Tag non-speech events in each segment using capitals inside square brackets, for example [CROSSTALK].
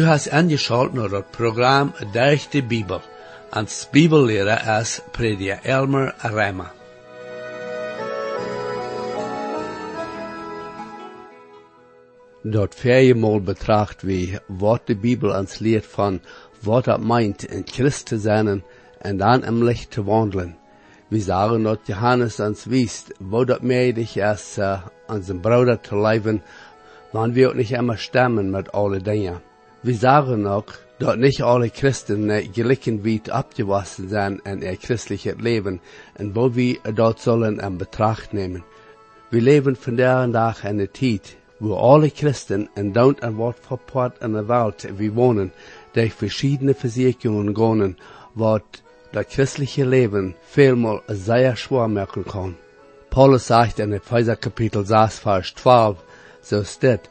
Du hast angeschaltet naar het programma Durch de Bibel. Als Bibellehrer is prediker Elmer Rema. Dort viermal betracht wie, wat de Bibel ons leert van wat het meint in Christ te zijn en dan im Licht te wandelen. We sagen dat Johannes ons wijst, wo dat meidig is, uh, aan zijn broeder te leven, wanneer we ook niet immer stemmen met alle dingen. We sagen ook dat niet alle Christen uh, gelijken wiet abgewassen zijn in ihr christliches Leben en wo we dat zullen in betracht nemen. We leven vandaag in een tijd wo alle Christen en daunt en wat verport in de wereld we wonen, durch verschiedene Versicherungen gaan, wat das christliche Leben vielmal sehr schwer merken kann. Paulus sagt in Epheser Kapitel 6, Vers 12, so steht,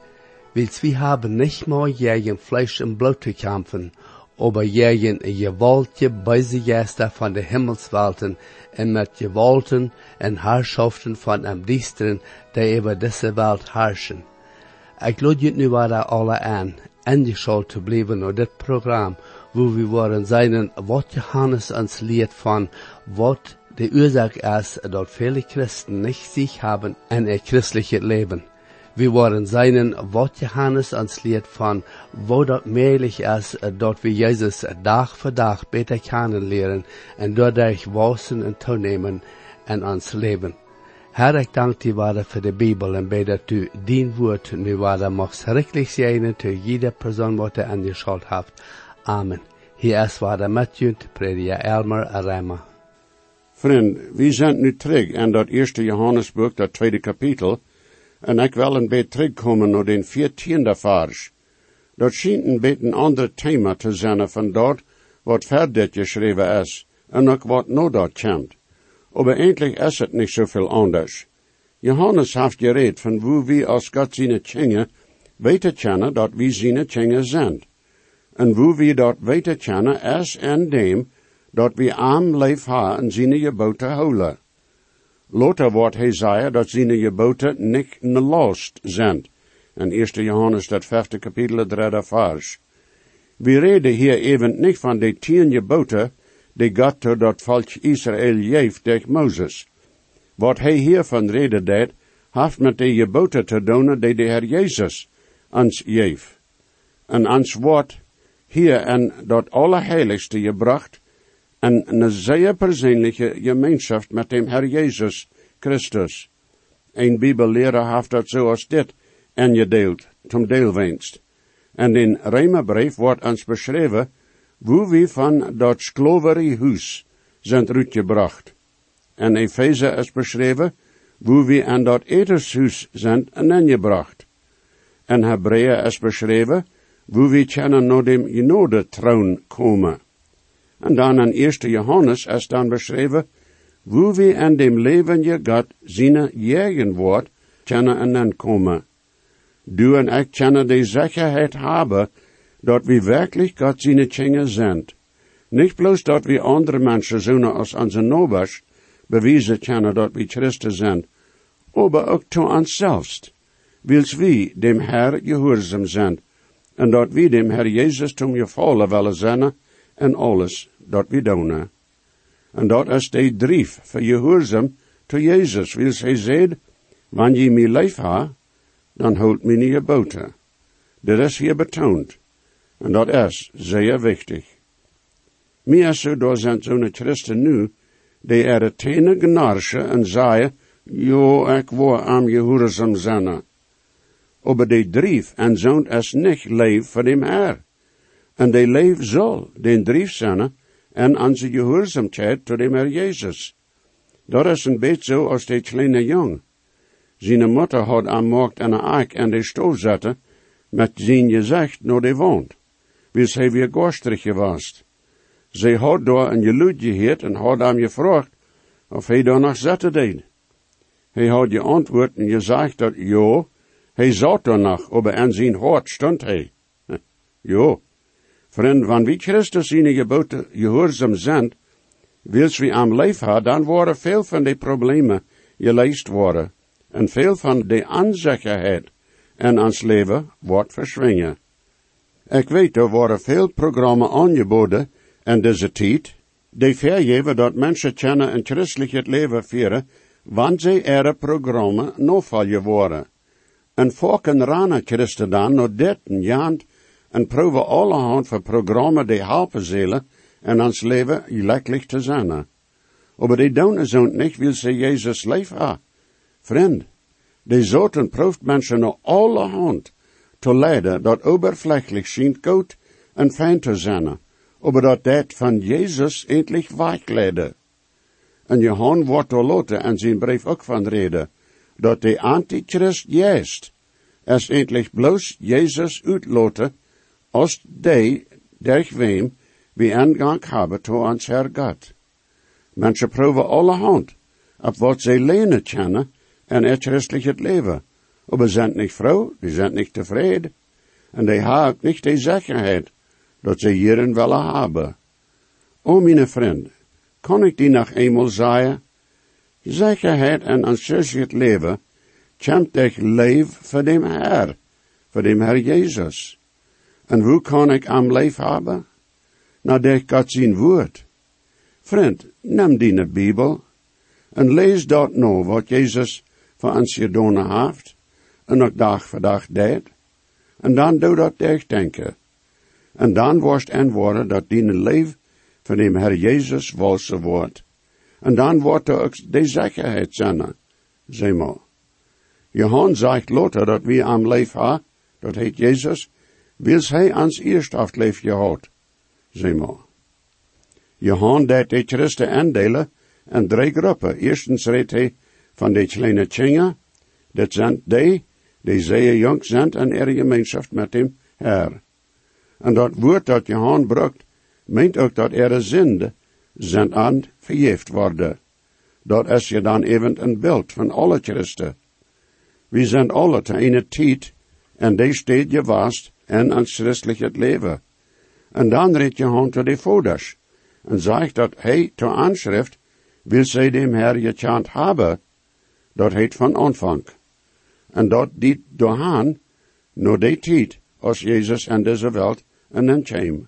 Wils wir haben nicht mehr gegen Fleisch und Blut zu kämpfen, aber gegen gewaltige Beisegeister von der Himmelswelten und mit Gewalten und Herrschaften von dem Diensten, der über diese Welt herrschen. Ik lade je nu waren alle aan, ingeschalt te blijven naar dit programma, wo wir worden zijn wat Johannes ons leert van wat de oorzaak is dat viele Christen nicht sich haben in ihr christliches Leben. Wir wollen sein, wat Johannes ons leert van wo dat möglich ist, dat wir Jesus Tag für Tag beter kennenlernen und dadurch wachsen und toenemen in ons Leben. Herr, ik dank die waarde voor de Bijbel en bid dat u dien woord nu waarde mag schrikkelijk zijn te jede persoon wat er angeschaut heeft. Amen. Hier is waarde met u, prediker Elmer Arema. Vriend, we zijn nu terug in dat eerste Johannesboek, dat tweede kapitel, en ik wil een beetje terugkomen naar den veertiende vers. Dat schijnt een beetje een ander thema te zijn van dat wat verder geschreven is, en ook wat nog dat komt. Aber eigentlich ist es nicht so viel anders. Johannes hat geredet von wo wir als Gott seine Kinder weiter kennen, dort wir seine Kinder sind. Und wo wir dort weiter kennen, ist in dem, dort wir am Leif haben und seine Gebote holen. Lothar wordt Hesaja dat seine Gebote nicht ne lost sind. In 1. Johannes dat vijfde kapitel, derde vers. Wir reden hier even nicht von de tien Gebote, de Gott tot dat volk Israël geeft durch Moses. Wat hij hiervan reden deed, heeft met de geboten te doen die de Heer Jezus ons geeft. En ons wordt hier en dat Allerheiligste gebracht en een zeer persoonlijke gemeenschap met dem Herr Jezus Christus. Een bibelleraar heeft dat zoals dit ingedeeld, zum deelwinst. En in Rijmerbrief wordt ons beschreven wo wir van dat Sklaveriehuis sind uitgebracht. En Epheser is beschreven, wo wir an dat Etershuis sind ingebracht. En Hebräer is beschreven, wo wir kennen naar dem Genode troon komen. En dan in 1. Johannes is dan beschreven, wo wir an dem levende Gott seine Gegenwart kennen en komen. Du en ik kennen die zekerheid hebben, dat we werkelijk Gott seine Kinder sind. Nicht bloß, dat we andere Menschen zonen als onze Nobers beweisen kennen dat we Christen sind, aber ook zu uns selbst, wils we dem Herr gehorsam sind, en dat we dem Herr Jezus zum gevallen willen zijn en alles dat we doen. En dat is de drief voor gehorsam to Jezus, wils hij zegt, wanneer je mij lief ha, dan houdt mij niet je boten. Dat is hier betoond. En dat is zeer wichtig. Meer zo door zijn zo'n christen nu, die er het ene genarsje en zei, jo, ik wil am gehoorzaam zijn. Aber die drief en zo'n is niet leef voor dem Herr. En die leef zal den drief zijn en onze gehoorzaamheid tot dem Herr Jezus. Dat is een beetje zo als die kleine jong. Zijn moeder had am morgen een eik en de stoel zetten, met zijn gezicht naar de wand bis hij weer gorstig was. Zij had daar een geluid gehoord en had hem gevraagd of hij daar nog zitten deed. Hij had geantwoord en gezegd dat, ja, hij zat er nog, aber aan zijn hart stond hij. [LAUGHS] ja, vriend, wanneer Christus zijn geboten gehoorzaam zijn, wils we am leef hebben, dan worden veel van de problemen geleist worden. En veel van de onzekerheid in ons leven wordt verschwingen. Ik weet, er worden veel programma's aangeboden in deze tijd, die vergeven dat mensen kennen en christelijk leven vieren, wanneer ze er programma novalje worden. En volken ranen christen dan nog dertien jaar en proeven allerhand voor programma die helpen zullen en ons leven lekker te zijn. Maar die doen zo niet, wil ze Jezus leven ha. Vriend, die zoten proeft mensen nog allerhand te leiden dat oberflächlich schijnt goed en fijn te zijn, maar dat dat van Jezus endlich wegleidde. En Johan wordt er loten en zijn brief ook van reden, dat de antichrist juist, es endlich bloos Jezus uitloten, als die, durch wem, wie aangang hebben to ons Herr Gott. Mensen proeven allerhand, op wat ze lenen kennen en het christelijk leven. Maar zijn niet vrouw, die zijn niet tevreden. En die hebben niet de zekerheid dat ze hierin willen hebben. O, mijn vriend, kan ik die nog eenmaal zeggen? Zekerheid en het leven komt ik leef voor dem Herr, voor dem Herr Jezus. En hoe kan ik am leef hebben? Nadat God zijn woord. Vriend, neem die Bijbel en lees dat nou wat Jezus voor ons gedaan heeft en ook dag voor dag deed. En dan doe dat denken. En dan worst en worden dat die leef van dem Herr Jezus walse wordt. En dan wordt er ook de zekerheid zijn. Zeg maar. Johan zegt Lothar dat wie am leef ha, dat heet Jezus, wils hij ans eerst leef gehad. Zeg maar. Johan deed de Christen aandelen en drie groepen. Eerstens reed hij van de kleine tjingen, dat zijn die, die zeer jong zijn en er gemeenschap met hem her. En dat woord dat Johan brukt, meent ook dat er zinde zijn aan vergeeft worden. Dat is je dan even een beeld van alle christen. We zijn alle te een tijd, en die steed je vast en het leven. En dan redt Johan tot de voders, en zegt dat hij te aanschrift wil zij dem Herr je chant hebben, dat heet van aanvang. En dat die doorhaan, no de tijd, als Jezus en deze wereld en dan kwam.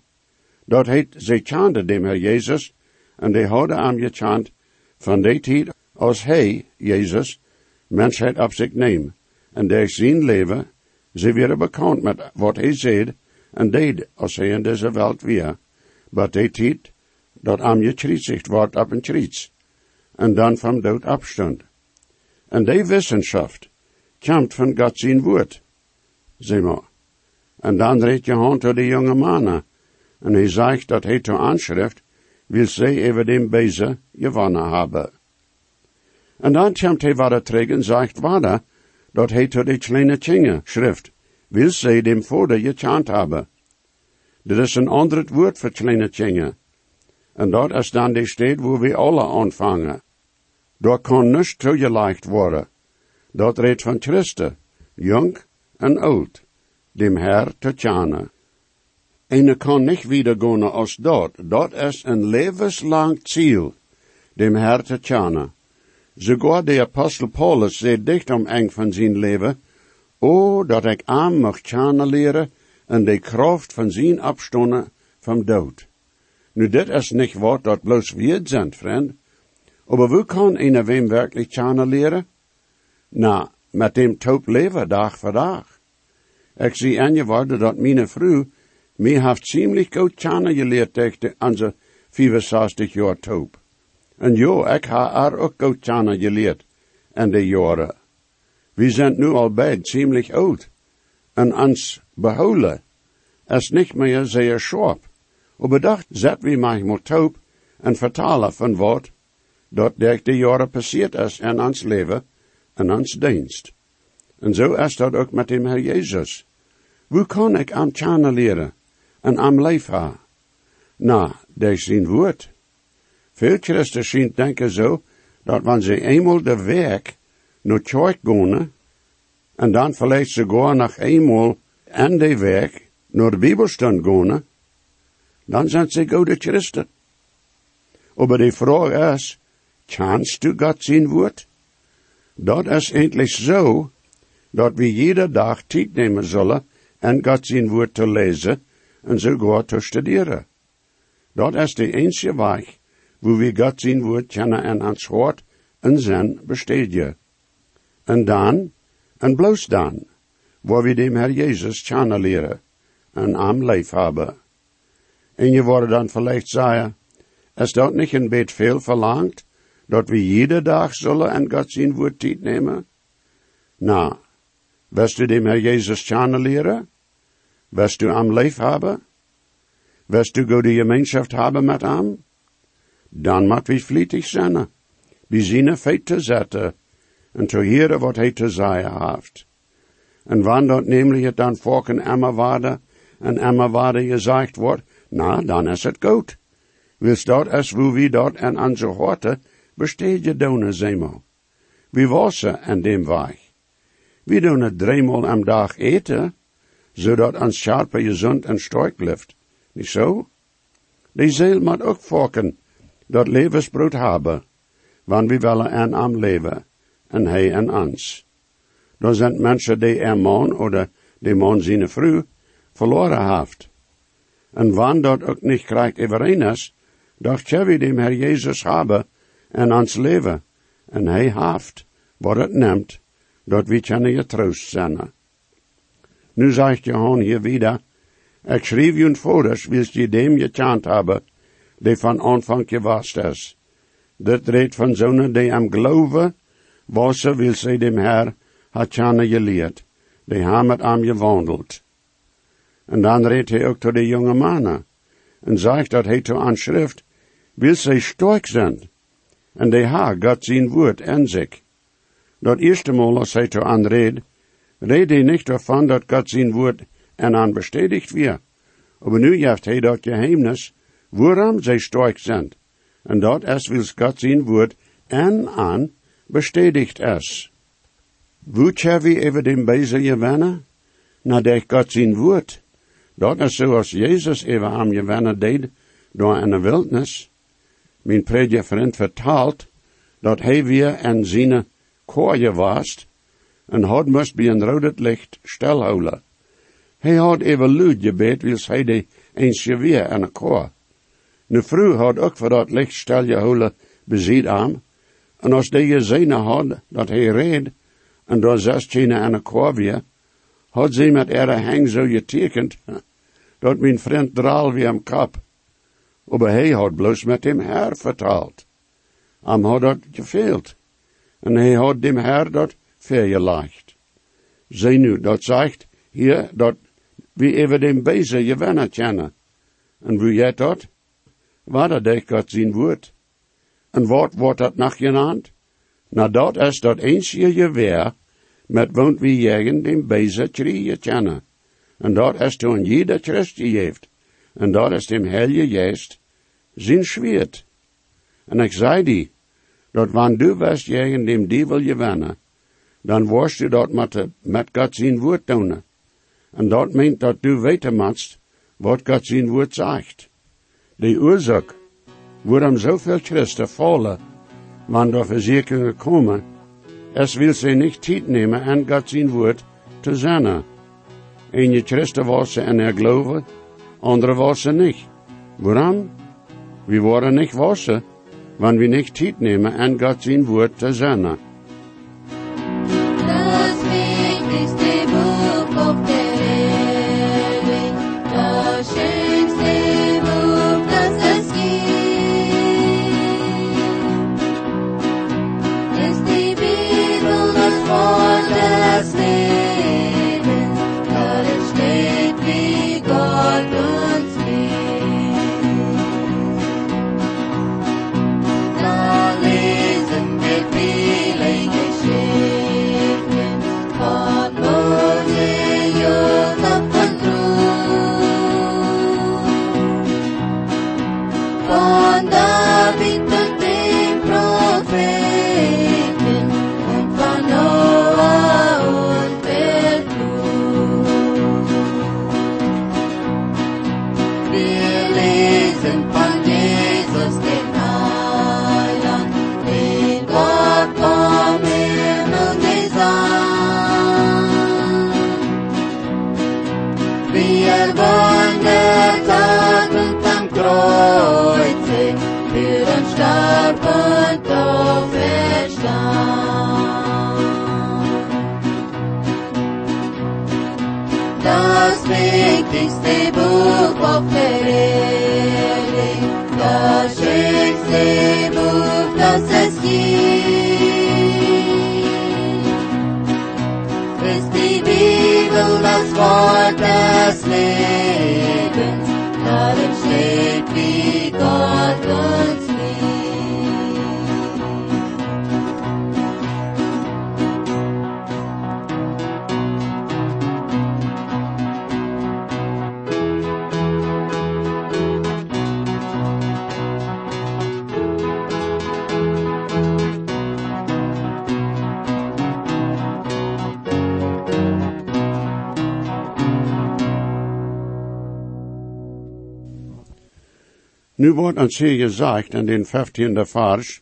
Dat heet, ze chanten dem Herr Jezus, en die houden aan je chant van de tijd, als hij, Jezus, mensheid op zich neemt, en der zijn leven, ze weer bekend met wat hij zei en deed als hij in deze wereld weer. Maar de tijd, dat aan je kriezigt wordt op een kriets, en dan van dood afstond. En die wissenschaft komt van God zijn woord, zeg maar. En dan redt Johan tot de jonge mannen, en hij zegt dat hij to aanschrift wil zij over dem Bezer gewonnen hebben. En dan komt hij wat terug en zegt wat hij tot de kleine tjingen schrift, wil zij dem vorder gechant hebben. Dit is een ander woord voor kleine tjingen. En dat is dan de steed waar we alle aanvangen. Dat kan niet toegelegd worden. Dat redt van Christen, jong en oud, dem Herr te tjane. En kan niet wieder gaan als dat. Dat is een levenslang ziel, dem Herr te. Sogar de apostel Paulus zei dicht om eng van zijn leven, O, dat ik aan mag tjane leren en de kracht van zijn afstonden van dood. Nu, dit is niet wat dat bloos wir zijn, vriend. Aber hoe kan een wem werkelijk tjane leren? Nou, met dem top leven dag voor dag. Ik zie aan je dat mijn vrouw mij heeft ziemlich goed tjane geleerd tegen onze 65 jaar top. En jo, ik ha haar ook tjane geleerd in de jaren. We zijn nu al beid ziemlich oud. En ons behouden is niet meer zeer scherp. bedacht zet we manchmal taub en vertalen van wat dat de jaren passiert is in ons leven en ons dienst. En zo is dat ook met dem Herr Jezus. Hoe kan ik am tjane leren en am leef? Na, der zijn woord. Veel christen zien denken zo, dat wanneer ze eenmaal de weg naar kerk gaan, en dan vielleicht sogar nog eenmaal aan de weg naar de Bibelstand gaan, dan zijn ze goede christen. Maar de vraag is, kannst du God zijn woord? Dat is eindelijk zo, dat we jeder dag tijd nemen zullen en God zijn woord te lezen en sogar te studeren. Dat is de enige weg, wo we God zien woord kennen en ans hart en zin besteden. En dan, en bloos dan, waar we dem Herr Jezus kennen leren en am leef hebben. En je wordt dan vielleicht zeggen, is dat niet een beetje veel verlangt, dat we jede dag zullen en God zien woord tijd nemen? Nou, wirst du dem Herr Jezus kennen leren? Wirst du am leef hebben? Wirst du gute Gemeinschaft haben mit ihm? Dan moet we vlietig zijn, bij zijn feit te zetten, en te horen wat hij te zeggen heeft. En wanneer nämlich het dan volken emmer waarde, en emmer waarde gezegd wordt, na, dan is het goed. Wils dat is wo we dat en onze horte besteed je doen zeemaal. We wassen en dem weg. We doen het driemaal am dag eten, zodat ons scherpe gezond en sterk blijft. Niet zo? Die ziel moet ook volken dat levensbrood hebben, want we willen en am leven, en hij en ons. Dan zijn mensen die er man oder die man zijn vrouw verloren heeft. En wanneer dat ook niet krijgt overeen is, je we dem Herr Jezus hebben en ons leven, en hij heeft wat het neemt, dat we kunnen je troost zijn. Nu zegt Johan hier wieder, ik schreef je foto's, wils je dem je chant hebben, die van aanvang gewast is. Dit redt van zonen die am geloven, wassen wil zij dem Herr, hat je geleerd, haben met am gewandeld. En dan redt hij ook tot de jonge mannen, en zegt dat hij to aan schrift, wil zij sterk zijn, en die ha God zijn woord en zich. Dat eerste Mal, als hij to aan red, red hij niet ervan dat God zijn woord en aan bestätigt wird. Aber nu heeft hij dat geheimnis, waarom zij sterk zijn. En dat is wils God zijn woord en aan bestätigt is. Woet we even den Bezer gewennen? Nadat God zijn woord. Dat is zoals Jezus even aan gewennen deed door de wildnis. Mijn vriend vertaalt dat hij weer en zijn koorje was en had moest bij een rode licht stilhouden. Hij had even luid gebed, wils hij de eens weer en een koor. Nu vrouw had ook voor dat licht stil gehouden beziet aan, en als die gezien had dat hij reed, en door zes tjene en een weer, had ze met ihre hang zo getekend, dat mijn vriend draal wie am kap. Aber hij had bloos met hem Herr vertaald. Am had dat gefehlt. En hij had dem Herr dat vergelegd. Zij nu, dat zegt hier, dat wie even dem Bezer gewennen kennen. En wie jij dat? Waar dat God zien woord. En wat wordt dat nog genaamd? Nou, dat is dat eens je geweer, met woont wie jegen dem Bezer je kennen. En dat is toen jeder Christ heeft. En dat is dem Heilige Geest zijn schwert. En ik zei die, dat wanneer du was jegen dem Dievel gewennen, dan worst du dat met, met God zijn woord doen. En dat meent dat du weten wat God zijn woord zegt. De oorzaak waarom zoveel Christen vallen, wanneer de verzekeringen komen, es wil ze niet tijd nemen en God zijn woord te zijn. En je Christen was ze en er geloven, andere was ze niet. Waarom? We worden niet wassen, wanneer we niet tijd nemen en God zijn woord te zijn. Gibt. Ist die Bibel das Wort des Lebens, darin steht, wie Gott uns Nu wordt ons hier gezegd in den 15e vers,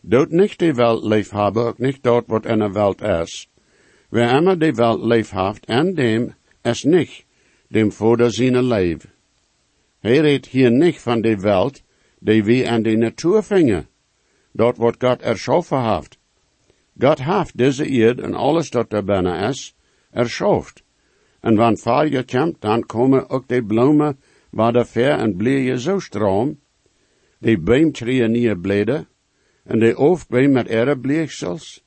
Doet nicht die Welt lief hebben, ook nicht dort wat in de Welt is. Wer immer die Welt lief heeft, en dem es nicht, dem Vater seine Leib. Hij redt hier nicht van de Welt, die wie an de Natur vingen. Dort wat Gott erschaffen heeft. Gott heeft deze Erde en alles dat er binnen is, erschaft. En wann Fall komt, dan komen ook de bloemen waar de ver en bleje zo stroom, de boomtree nieuwe bleden, en de oofboom met ere bleeksels,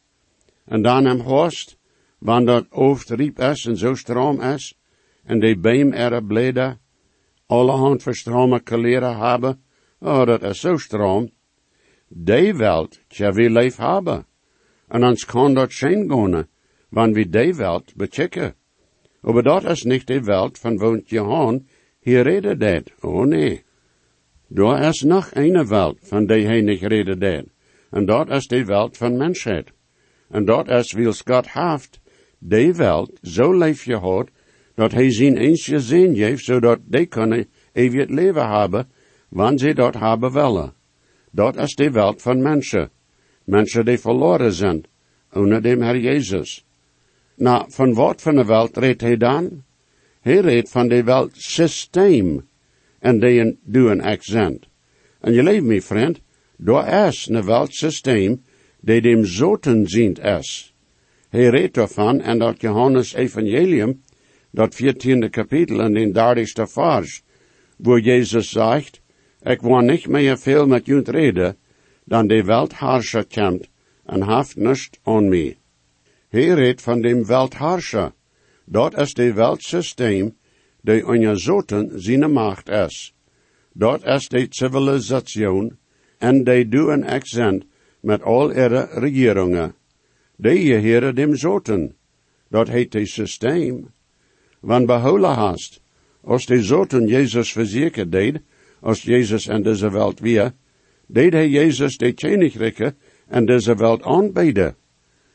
en dan hem horst, wanneer dat ooft riep is en zo stroom is, en de boom ere bleden, allerhand verstromen kleren hebben, oh, dat is zo stroom, de welt tja we leef hebben, en ons kan dat zijn gaan, wanneer we de welt bechecken. Aber dat is niet de welt van woont Johan, hier rede dat, oh nee. Daar is nog een welt van die hij niet rede dat, en dat is de welt van mensheid. En dat is wils God heeft, de welt zo leef je hoort, dat hij zijn eens gezien heeft, zodat die kunnen eeuwig leven hebben, wanneer ze dat hebben willen. Dat is de welt van mensen. Mensen die verloren zijn, onder dem Herr Jezus. Nou, van wat van de welt redt hij dan? Redt van de welt systeem. En die doen accent. En je leeft me, vriend, daar is een welt systeem die dem zoten zient is. Hij redt ervan en dat Johannes evangelium, dat 14e kapitel in den 30ste vers, wo Jezus zegt, ik wil niet meer veel met junt reden, dan de weltherrscher komt en haft nichts aan mij. Hij redt van dem weltherrscher. Dat is de weltsysteem die zoten zijn macht is. Dat is de civilisation en die doen accent met al ihre regeringen. Die heren dem zoten. Dat heet de systeem. Wann behouden hast, als de zoten Jezus verzekerd deed, als Jezus in deze welt weer, deed hij Jezus de Königreiche en deze welt aanbeden.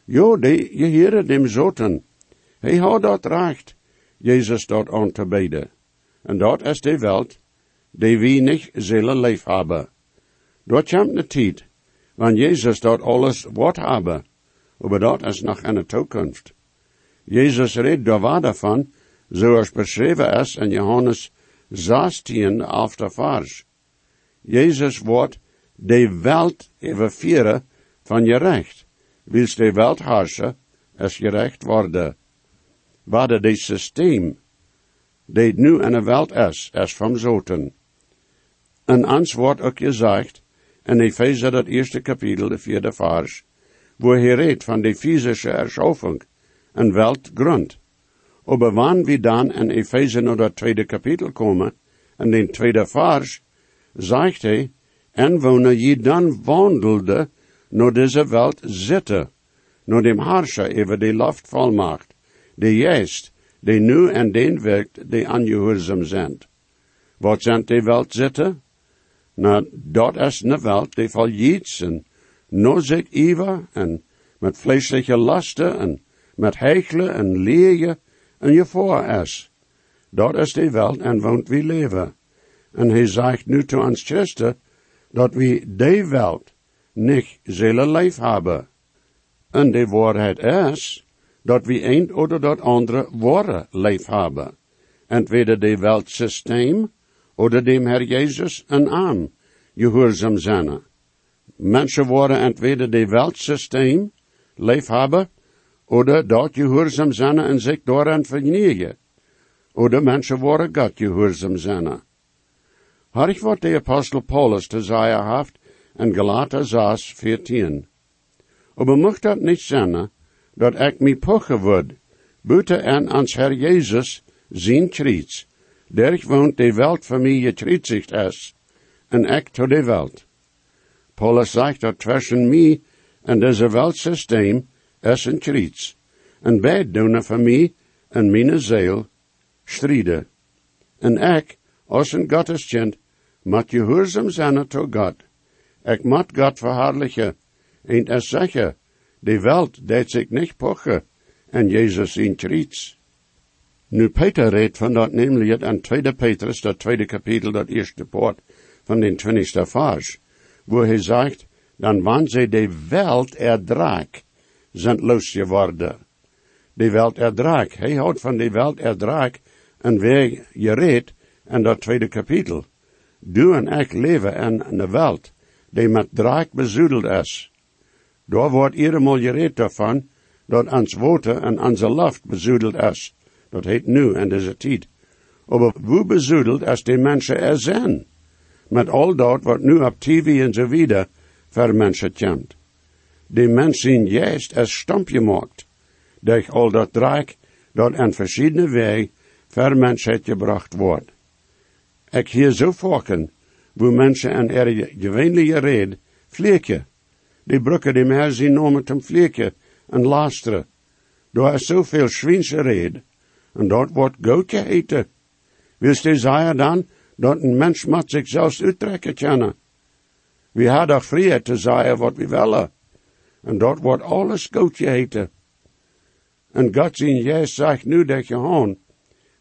Jo, die je heren dem zoten. Hij had dat recht, Jezus dat aan te beden. En dat is de welt, die wie niet zullen leef hebben. Dort komt de tijd, wanneer Jezus dat alles wat hebben. Maar dat is nog in de toekomst. Jezus redt daar waar daarvan, zoals beschreven is in Johannes 16 af de vers. Jezus wordt de welt overvieren van je recht, wils de weltherrscher es gerecht worden. Waar de systeem, die nu in de welt is, is van zoten. En ans wordt ook gezegd, in Epheser dat eerste kapitel, de vierde vers, wo hij redt van de physische erschaffung en weltgrund. Aber wann wir dann in Epheser naar dat tweede kapitel komen, in den tweede vers, zegt hij, en wanneer je dan wandelde, naar deze welt zitten, naar dem Herrscher over die Luft volmacht, die juist, die nu en den werkt, die angehoorzaam zijn. Wat zijn die welt zitten? Nou, dat is een welt die vol jiets en no zich iver en met vleeselijke lasten en met hechelen en leegen en je voor is. Dat is die welt en woont wie leven. En hij zegt nu te ons christen, dat we die welt niet zullen leef hebben. En de waarheid is, dat we een oder dat andere woorden leef hebben. Entweder de weltsysteem, oder dem Herr Jesus een arm, gehoorzaam zijn. Mensen worden entweder de weltsysteem leef hebben, oder dat gehoorzaam zijn en zich daaraan vernietigen. Oder mensen worden God gehoorzaam zijn. Had ik wat de apostel Paulus te zeggen haft en Galater 6, 14. Aber dat niet zijn, dat ik mi pochen word, buiten en ans Herr Jezus zien triets, der woont de welt voor mij getriezigt is, en ik to de welt. Paulus zegt dat tussen mij en deze weltsysteem is een triets, en beide doen voor mij en mijn ziel strijden. En ik, als een Gotteskind, moet gehoorzaam zijn tot God. Ik moet God verhaarlijken, en es zeggen, de welt deed zich niet pochen, en Jezus in triets. Nu Peter redt van dat namelijk aan 2 Petrus, dat tweede kapitel, dat eerste poort van den twintigste vers, wo hij zegt, dan wanneer zij de welt erdraak, zijn los geworden. De welt erdraak. Hij houdt van de welt erdraak en wij gereed in dat tweede kapitel. Du en ik leven in een welt die met draak bezoedeld is. Daar wordt iedermaal gereed daarvan dat ons water en onze lucht bezoedeld is. Dat heet nu in deze tijd. Maar hoe bezoedeld is die mensen er zijn? Met al dat wat nu op tv en zo wieder voor mensen komt. Die mensen juist als stamp gemaakt. Durch al dat draak dat in verschillende wegen voor mensen gebracht wordt. Ik hier zo vaken, wo mensen en er gewöhnliche red, vleekje. Die brukken die meer zien nomen ten vleekje en lasteren. Daar is zoveel schwiense red, en dat wordt goed geheten. Wilst je zeggen dan, dat een mens moet zich zelfs uittrekken kennen? We hadden doch vrijheid te zeggen wat we willen. En dat wordt alles goed geheten. En God zien jij zegt nu dat je hoon,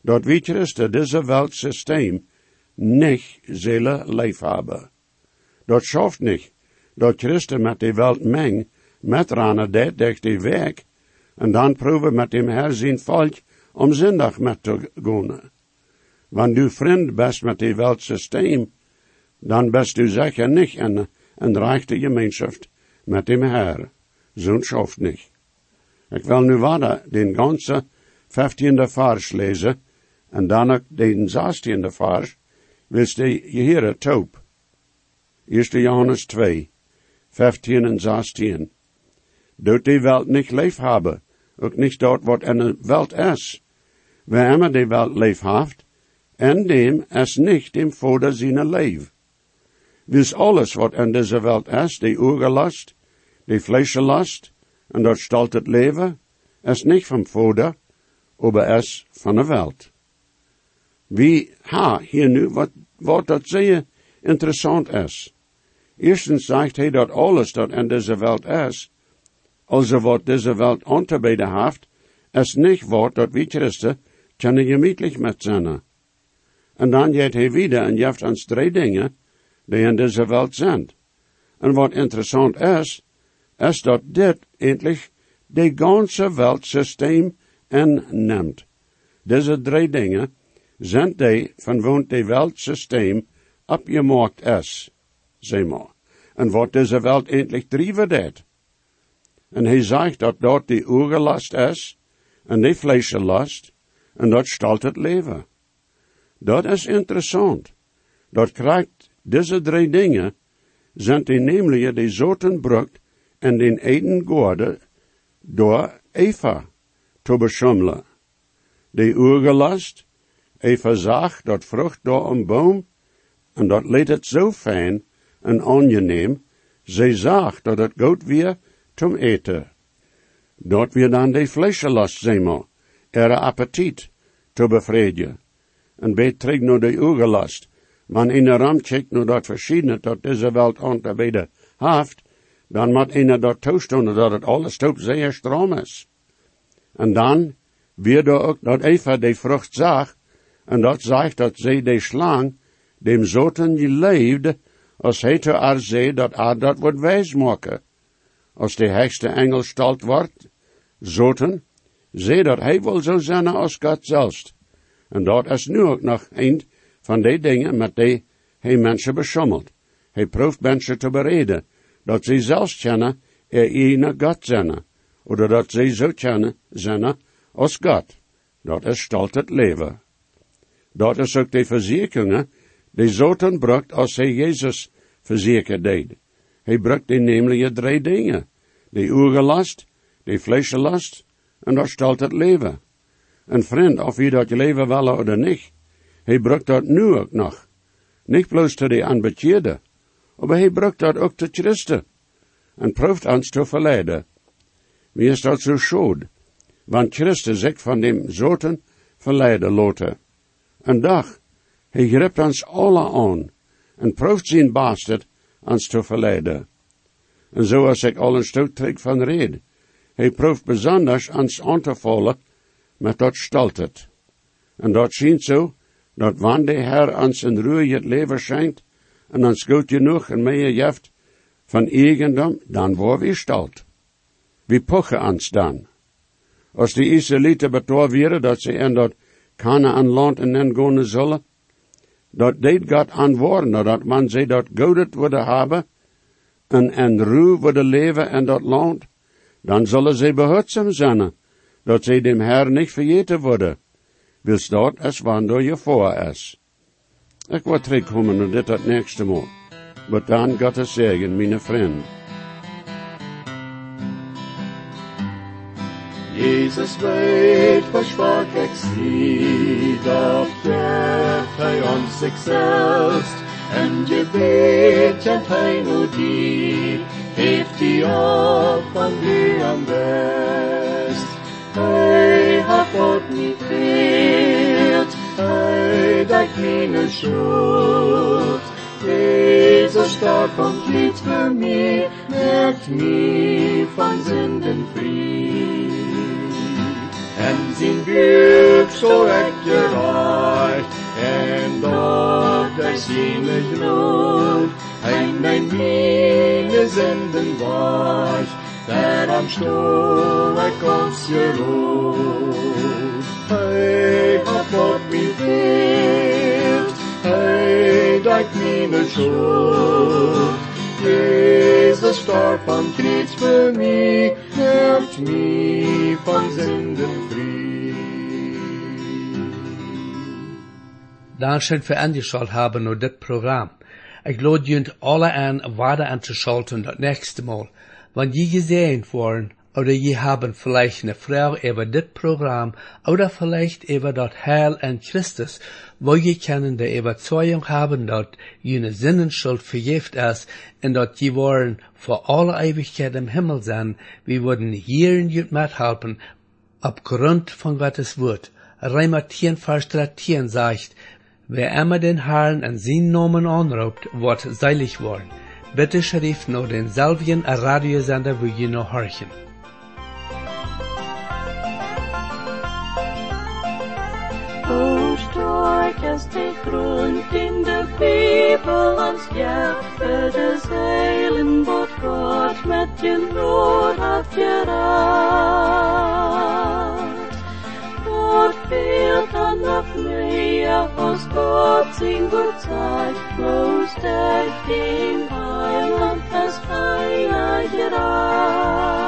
dat we Christen deze weltsysteem niet zullen leef hebben. Dat schaft niet, dat Christen met de welt meng, met ranen deed durch die weg, en dan proeven met dem herzien volk om zindag met te gaan. Wanneer du vriend best met die weltsysteem, dan best du zeker niet in een reichte gemeenschap met dem Herr. Zo'n schaft niet. Ik wil nu wader den ganze 15e vers lezen, en dan ook den 16e vers, willst du hier taub. 1. Johannes 2, 15 en 16. Doet die Welt nicht hebben, ook niet dort wat in de Welt is. Wer immer die Welt leef haft, en dem es nicht dem Vater seine leef. Wils alles wat in deze Welt is, die Urgelast, die Fleischelast, en dat stelt het leven, is niet van Vater, aber es van de Welt. Wie ha hier nu wat, wat dat zeer interessant is. Eerstens zegt hij dat alles dat in deze Welt is, also wat deze Welt unterbeden heeft, is niet wat dat wie Christen kunnen gemütlich met zijn. En dan gaat hij wieder en geeft ons drie dingen die in deze Welt zijn. En wat interessant is, is dat dit eindelijk de ganze Weltsysteem inneemt. Deze drie dingen zijn die van woont de Weltsysteem opgemaakt is, zeg maar. En wat deze Welt eindelijk drijven deed. En hij zegt dat dat die oergelast is, en die vleeslast, en dat stelt het leven. Dat is interessant. Dat krijgt deze drie dingen, zijn die namelijk die zoten brukt en den eten gorde door Eva te beschummelen. De oergelast, Eva zag dat vrucht door een boom, en dat leed het zo fijn en aangeneem, zij zag dat het goed weer zum eten. Dat weer dan de vleeslast, zeg maar, er appetiet te bevredigen. En betrek naar de in de ram checkt naar dat verschiedene dat deze welt onderbeden haft, dan moet een dat toestonden dat het alles top zeer stroom is. En dan weer er ook dat Eva de vrucht zag, en dat zegt dat zij de slang dem zoten geleefd, als hij te zei dat haar dat wordt wijsmaken. Als de hechste engel stalt wordt, zoten, zei dat hij wil zo zijn als God zelfs. En dat is nu ook nog een van die dingen met die hij mensen beschommelt. Hij proeft mensen te bereden, dat zij zelfs kennen, er ene God zijn, oder dat zij zo kennen zijn als God. Dat is stelt het leven. Dat is ook de verzekeringen De zoten brukt als hij Jezus verzekerd deed. Hij brukt de namelijk drie dingen. De oegelast, de vleeslast en dat stelt het leven. Een vriend, of je dat leven wel of niet, hij brukt dat nu ook nog. Niet bloos te de aanbetjerde, maar hij brukt dat ook te Christen. En proeft ons te verleiden. Wie is dat zo schuld? Want Christus zich van dem zoten verleiden loten. Een dag, hij grijpt ons alle aan en proeft zijn bastard ons te verleiden. En zoals ik al een terug van red. Hij proeft besonders ons aan te vallen met dat staltet. En dat schijnt zo, dat wanneer de Herr ons in ruhe het leven schenkt, en ons goed genoeg en meer jeft van eigendom, dan worden we stalt. We pochen ons dan. Als die Israëlieten betoor werden dat ze in dat Canaan land en dan zullen, dat deed God antwoorden, dat man ze dat godet willen hebben, en en ruw willen leven in dat land, dan zullen ze behutzaam zijn, dat ze dem Herr niet vergeten worden. Wils dat als wanneer je voor is. Ik word terugkomen naar dit het nächste mal. Maar dan gaat het zeggen, mijn vriend. Jesus weet, versprach ik zie, dat geeft hij ons zichzelf. En je weet, kent hij nu die, heeft hij op van wie am best. Hij hat God niet veert, hij dat meine schuld. Jezus starb und litt für mich, merkt mich von Sünden frei. En zijn buik zo ik gereicht, en dort hij zijn gloed, en mijn mine zenden was, am Stuhl ik ons geruht. Hij hat Gott mich hilft, hij dat meine schuld. Jesus starb am Kreuz für mich, hilft mich von Sünden Dankeschön für angeschaut haben und das Programm. Ich lade junt alle an, weiter anzuschalten das nächste Mal. Wenn je gesehen worden, oder je haben vielleicht eine Frau über das Programm, oder vielleicht über das Heil an Christus, wo je können der Überzeugung haben, dass jene Sinnenschuld vergift ist, und dass je wollen vor alle Ewigkeit im Himmel sein, wir würden hier in jut mithelfen, aufgrund von Gottes Wort. Reimer 10, Vers 13 sagt, wer immer den Herrn an seinen Namen anruft, wird seilig worden. Bitte schrift nur den selben Radiosender, wo ihr noch horchen. Is de grond in de Bibel ons het is heilen wat God met je nood had geraad. Vor Vätern och Maria, oss Gott sin Gud sagt, Blå stärk heiland, das heilige Reich.